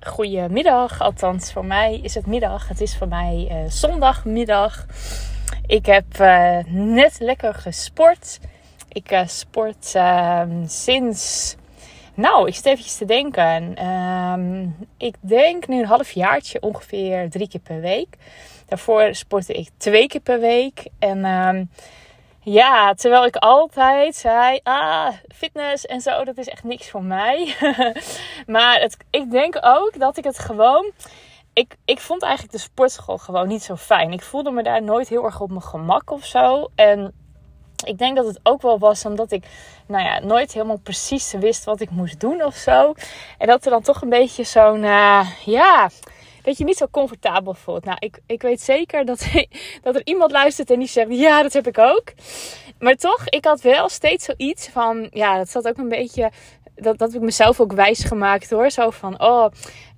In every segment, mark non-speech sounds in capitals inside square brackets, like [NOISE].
goedemiddag. Althans, voor mij is het middag. Het is voor mij uh, zondagmiddag. Ik heb uh, net lekker gesport. Ik uh, sport ehm, sinds. Nou, ik zit eventjes te denken. Um, ik denk nu een halfjaartje ongeveer drie keer per week. Daarvoor sportte ik twee keer per week. En um, ja, terwijl ik altijd zei, ah, fitness en zo, dat is echt niks voor mij. [LAUGHS] maar het, ik denk ook dat ik het gewoon... Ik, ik vond eigenlijk de sportschool gewoon niet zo fijn. Ik voelde me daar nooit heel erg op mijn gemak of zo. En ik denk dat het ook wel was omdat ik nou ja, nooit helemaal precies wist wat ik moest doen of zo. En dat er dan toch een beetje zo'n, uh, ja, dat je niet zo comfortabel voelt. Nou, ik, ik weet zeker dat, dat er iemand luistert en die zegt: Ja, dat heb ik ook. Maar toch, ik had wel steeds zoiets van: Ja, dat zat ook een beetje. Dat, dat heb ik mezelf ook wijs gemaakt hoor. Zo van: Oh,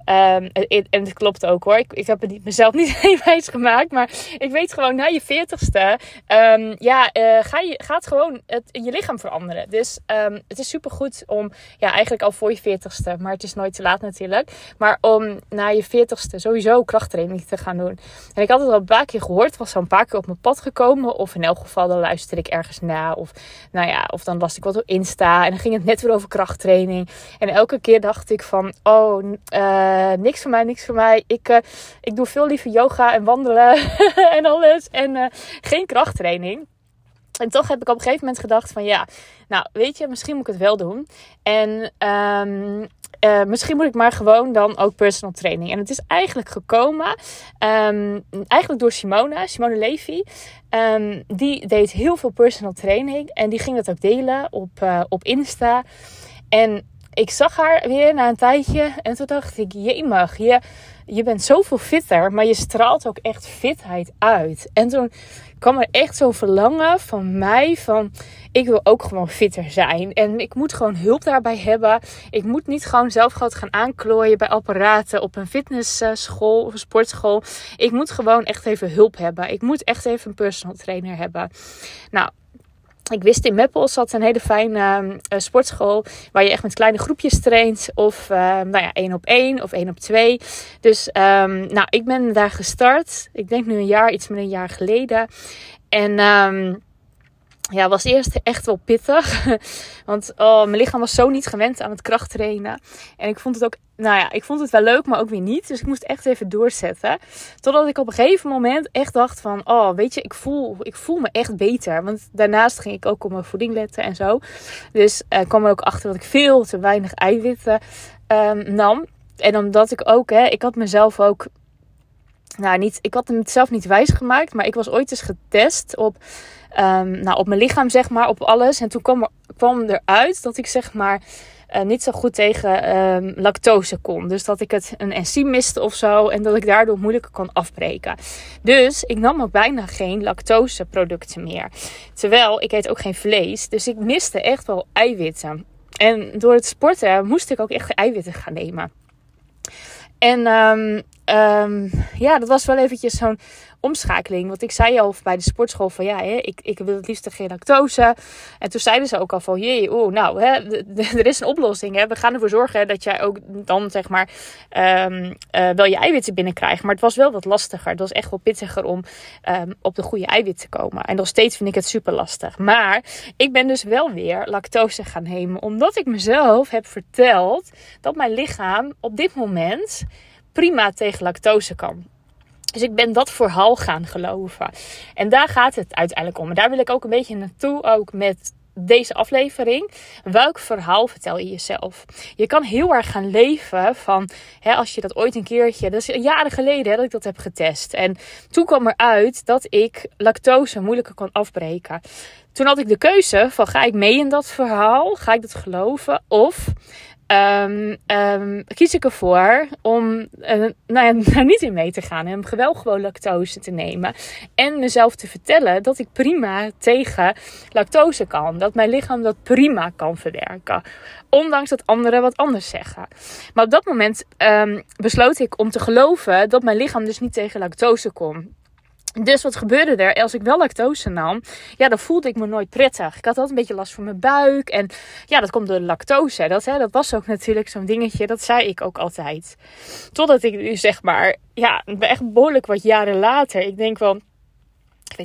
Um, en het klopt ook hoor. Ik, ik heb het niet, mezelf [LAUGHS] niet wijs gemaakt. Maar ik weet gewoon na je veertigste. Um, ja, uh, ga, je, gaat gewoon het, je lichaam veranderen. Dus um, het is super goed om. Ja, eigenlijk al voor je veertigste. Maar het is nooit te laat natuurlijk. Maar om na je veertigste sowieso krachttraining te gaan doen. En ik had het al een paar keer gehoord. Was zo een paar keer op mijn pad gekomen. Of in elk geval dan luisterde ik ergens na. Of nou ja, of dan las ik wat op Insta. En dan ging het net weer over krachttraining. En elke keer dacht ik van. Oh. Uh, uh, niks voor mij, niks voor mij. Ik, uh, ik doe veel liever yoga en wandelen [LAUGHS] en alles. En uh, geen krachttraining. En toch heb ik op een gegeven moment gedacht van ja, nou weet je, misschien moet ik het wel doen. En uh, misschien moet ik maar gewoon dan ook personal training. En het is eigenlijk gekomen, um, eigenlijk door Simone, Simone Levy. Um, die deed heel veel personal training en die ging dat ook delen op, op Insta. En ik zag haar weer na een tijdje en toen dacht ik, jemig, je, je bent zoveel fitter, maar je straalt ook echt fitheid uit. En toen kwam er echt zo'n verlangen van mij van, ik wil ook gewoon fitter zijn. En ik moet gewoon hulp daarbij hebben. Ik moet niet gewoon zelf gaan aanklooien bij apparaten op een fitnessschool of sportschool. Ik moet gewoon echt even hulp hebben. Ik moet echt even een personal trainer hebben. Nou, ik wist in Meppel zat een hele fijne uh, sportschool waar je echt met kleine groepjes traint. Of uh, nou ja, één op één of één op twee. Dus um, nou, ik ben daar gestart. Ik denk nu een jaar, iets meer een jaar geleden. En um, ja, was eerst echt wel pittig. [LAUGHS] Want oh, mijn lichaam was zo niet gewend aan het krachttrainen. En ik vond het ook, nou ja, ik vond het wel leuk, maar ook weer niet. Dus ik moest echt even doorzetten. Totdat ik op een gegeven moment echt dacht van, oh, weet je, ik voel, ik voel me echt beter. Want daarnaast ging ik ook op mijn voeding letten en zo. Dus uh, kwam er ook achter dat ik veel te weinig eiwitten um, nam. En omdat ik ook, hè, ik had mezelf ook nou, niet, ik had hem zelf niet wijs gemaakt, maar ik was ooit eens getest op, um, nou, op mijn lichaam, zeg maar, op alles. En toen kwam, er, kwam eruit dat ik, zeg maar, uh, niet zo goed tegen um, lactose kon. Dus dat ik het een enzym miste of zo. En dat ik daardoor moeilijker kon afbreken. Dus ik nam ook bijna geen lactoseproducten meer. Terwijl ik eet ook geen vlees. Dus ik miste echt wel eiwitten. En door het sporten moest ik ook echt eiwitten gaan nemen. En um, um, ja, dat was wel eventjes zo'n omschakeling. Want ik zei al bij de sportschool van ja, hè, ik, ik wil het liefst geen lactose. En toen zeiden ze ook al van jee, oeh, nou, hè, [LAUGHS] er is een oplossing. Hè. We gaan ervoor zorgen dat jij ook dan zeg maar um, uh, wel je eiwitten binnenkrijgt. Maar het was wel wat lastiger. Het was echt wel pittiger om um, op de goede eiwitten te komen. En nog steeds vind ik het super lastig. Maar ik ben dus wel weer lactose gaan nemen. Omdat ik mezelf heb verteld dat mijn lichaam op dit moment prima tegen lactose kan. Dus ik ben dat verhaal gaan geloven. En daar gaat het uiteindelijk om. En daar wil ik ook een beetje naartoe, ook met deze aflevering. Welk verhaal vertel je jezelf? Je kan heel erg gaan leven van, hè, als je dat ooit een keertje, dat is jaren geleden dat ik dat heb getest. En toen kwam eruit dat ik lactose moeilijker kon afbreken. Toen had ik de keuze van, ga ik mee in dat verhaal? Ga ik dat geloven? Of um, um, kies ik ervoor om uh, nou ja, [LAUGHS] niet in mee te gaan. En wel gewoon lactose te nemen. En mezelf te vertellen dat ik prima tegen lactose kan. Dat mijn lichaam dat prima kan verwerken. Ondanks dat anderen wat anders zeggen. Maar op dat moment um, besloot ik om te geloven dat mijn lichaam dus niet tegen lactose kon. Dus wat gebeurde er? Als ik wel lactose nam, ja, dan voelde ik me nooit prettig. Ik had altijd een beetje last van mijn buik. En ja, dat komt door lactose. Dat, hè, dat was ook natuurlijk zo'n dingetje. Dat zei ik ook altijd. Totdat ik nu zeg maar, ja, echt behoorlijk wat jaren later. Ik denk ik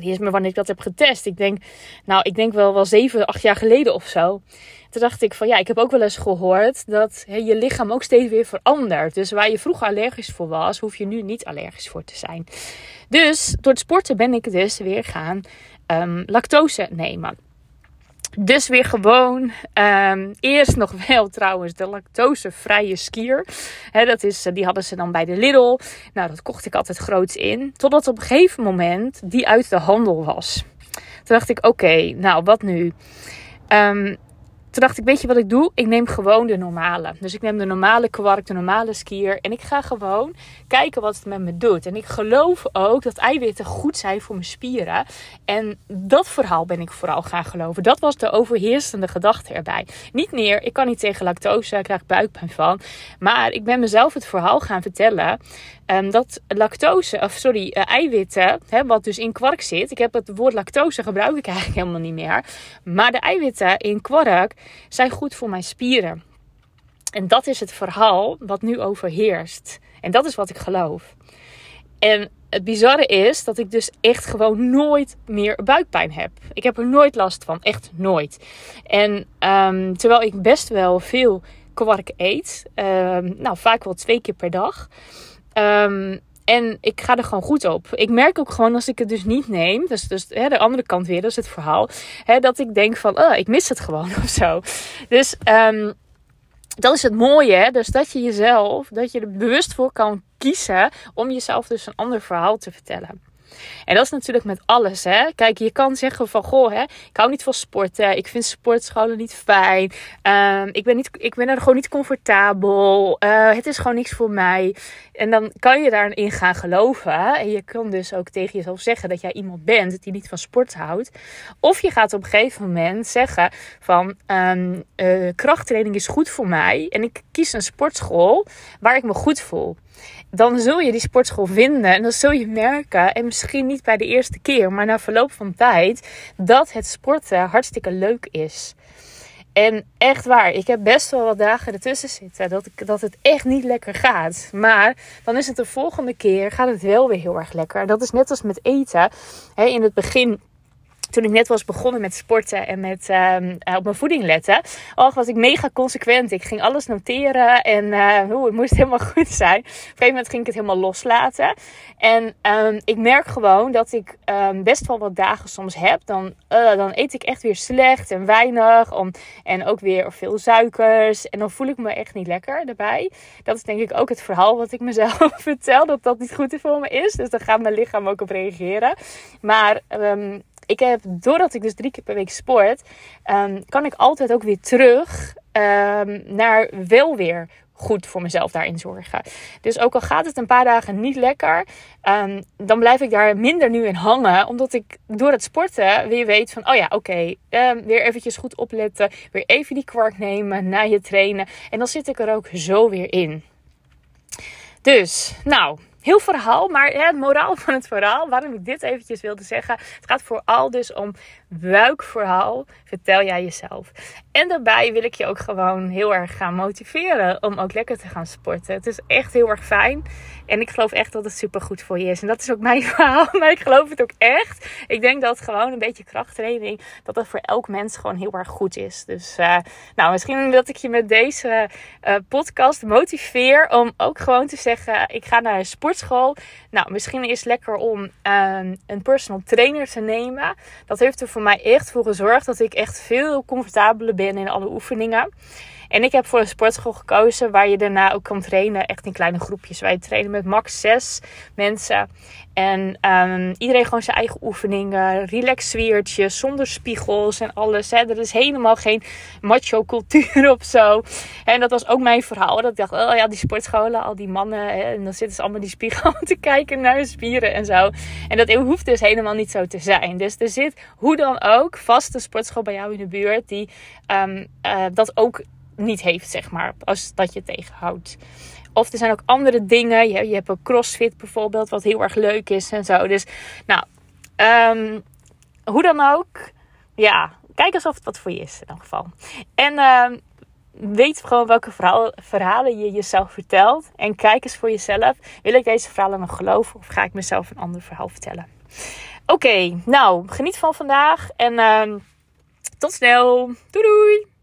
weet niet eens wanneer ik dat heb getest. Ik denk, nou, ik denk wel wel zeven, acht jaar geleden of zo. Toen dacht ik van ja, ik heb ook wel eens gehoord dat je lichaam ook steeds weer verandert. Dus waar je vroeger allergisch voor was, hoef je nu niet allergisch voor te zijn. Dus door het sporten ben ik dus weer gaan um, lactose nemen. Dus weer gewoon. Um, eerst nog wel trouwens de lactosevrije skier. Dat is, die hadden ze dan bij de Lidl. Nou, dat kocht ik altijd groots in. Totdat op een gegeven moment die uit de handel was. Toen dacht ik, oké, nou wat nu? Um, toen dacht ik, weet je wat ik doe? Ik neem gewoon de normale. Dus ik neem de normale kwark, de normale skier. En ik ga gewoon kijken wat het met me doet. En ik geloof ook dat eiwitten goed zijn voor mijn spieren. En dat verhaal ben ik vooral gaan geloven. Dat was de overheersende gedachte erbij. Niet meer, ik kan niet tegen lactose, ik krijg buikpijn van. Maar ik ben mezelf het verhaal gaan vertellen. Um, dat lactose, of sorry, uh, eiwitten, hè, wat dus in kwark zit. Ik heb het woord lactose gebruik ik eigenlijk helemaal niet meer. Maar de eiwitten in kwark zijn goed voor mijn spieren. En dat is het verhaal wat nu overheerst. En dat is wat ik geloof. En het bizarre is dat ik dus echt gewoon nooit meer buikpijn heb. Ik heb er nooit last van. Echt nooit. En um, terwijl ik best wel veel kwark eet. Um, nou, vaak wel twee keer per dag. Um, en ik ga er gewoon goed op. Ik merk ook gewoon als ik het dus niet neem. Dus, dus hè, de andere kant weer, dat is het verhaal. Hè, dat ik denk van, oh, ik mis het gewoon [LAUGHS] of zo. Dus um, dat is het mooie. Hè? Dus dat je jezelf, dat je er bewust voor kan kiezen om jezelf dus een ander verhaal te vertellen. En dat is natuurlijk met alles. Hè? Kijk, je kan zeggen van goh, hè, ik hou niet van sporten. Ik vind sportscholen niet fijn. Um, ik, ben niet, ik ben er gewoon niet comfortabel. Uh, het is gewoon niks voor mij. En dan kan je daarin gaan geloven. En je kan dus ook tegen jezelf zeggen dat jij iemand bent die niet van sport houdt. Of je gaat op een gegeven moment zeggen van um, uh, krachttraining is goed voor mij. En ik kies een sportschool waar ik me goed voel dan zul je die sportschool vinden en dan zul je merken, en misschien niet bij de eerste keer, maar na verloop van tijd, dat het sporten hartstikke leuk is. En echt waar, ik heb best wel wat dagen ertussen zitten dat, ik, dat het echt niet lekker gaat. Maar dan is het de volgende keer, gaat het wel weer heel erg lekker. Dat is net als met eten. in het begin toen ik net was begonnen met sporten en met um, op mijn voeding letten. Oh, was ik mega consequent. Ik ging alles noteren en uh, het moest helemaal [LAUGHS] goed zijn. Op een gegeven moment ging ik het helemaal loslaten. En um, ik merk gewoon dat ik um, best wel wat dagen soms heb. Dan, uh, dan eet ik echt weer slecht en weinig. Om, en ook weer veel suikers. En dan voel ik me echt niet lekker erbij. Dat is denk ik ook het verhaal wat ik mezelf [LAUGHS] vertel. Dat dat niet goed voor me is. Dus daar gaat mijn lichaam ook op reageren. Maar ik heb, doordat ik dus drie keer per week sport, um, kan ik altijd ook weer terug um, naar wel weer goed voor mezelf daarin zorgen. Dus ook al gaat het een paar dagen niet lekker, um, dan blijf ik daar minder nu in hangen. Omdat ik door het sporten weer weet van, oh ja, oké, weer eventjes goed opletten. Weer even die kwark nemen na je trainen. En dan zit ik er ook zo weer in. Dus, nou, heel verhaal, maar het moraal van het verhaal, waarom ik dit eventjes wilde zeggen. Het gaat vooral dus om buikverhaal, vertel jij jezelf. En daarbij wil ik je ook gewoon heel erg gaan motiveren om ook lekker te gaan sporten. Het is echt heel erg fijn. En ik geloof echt dat het super goed voor je is. En dat is ook mijn [LAUGHS] verhaal. Maar ik geloof het ook echt. Ik denk dat gewoon een beetje krachttraining, dat dat voor elk mens gewoon heel erg goed is. Dus uh, nou, misschien dat ik je met deze uh, podcast motiveer om ook gewoon te zeggen, ik ga naar een sportschool. Nou, misschien is het lekker om uh, een personal trainer te nemen. Dat heeft er voor mij echt voor gezorgd dat ik echt veel comfortabeler ben in alle oefeningen. En ik heb voor een sportschool gekozen waar je daarna ook kan trainen, echt in kleine groepjes. Wij trainen met max zes mensen. En um, iedereen gewoon zijn eigen oefeningen, relax zonder spiegels en alles. Hè. Er is helemaal geen macho cultuur [LAUGHS] of zo. En dat was ook mijn verhaal. Dat ik dacht, oh ja, die sportscholen, al die mannen. Hè, en dan zitten ze allemaal die spiegel [LAUGHS] te kijken naar hun spieren en zo. En dat hoeft dus helemaal niet zo te zijn. Dus er zit hoe dan ook vast een sportschool bij jou in de buurt die um, uh, dat ook niet heeft, zeg maar, als dat je tegenhoudt. Of er zijn ook andere dingen. Je, je hebt een crossfit bijvoorbeeld, wat heel erg leuk is en zo. Dus nou, ehm, hoe dan ook. Ja, kijk eens of het wat voor je is in elk geval. En ehm, weet gewoon welke verhalen je jezelf vertelt. En kijk eens voor jezelf. Wil ik deze verhalen nog geloven of ga ik mezelf een ander verhaal vertellen? Oké, nou, geniet van vandaag en uh, tot snel. Doei doei!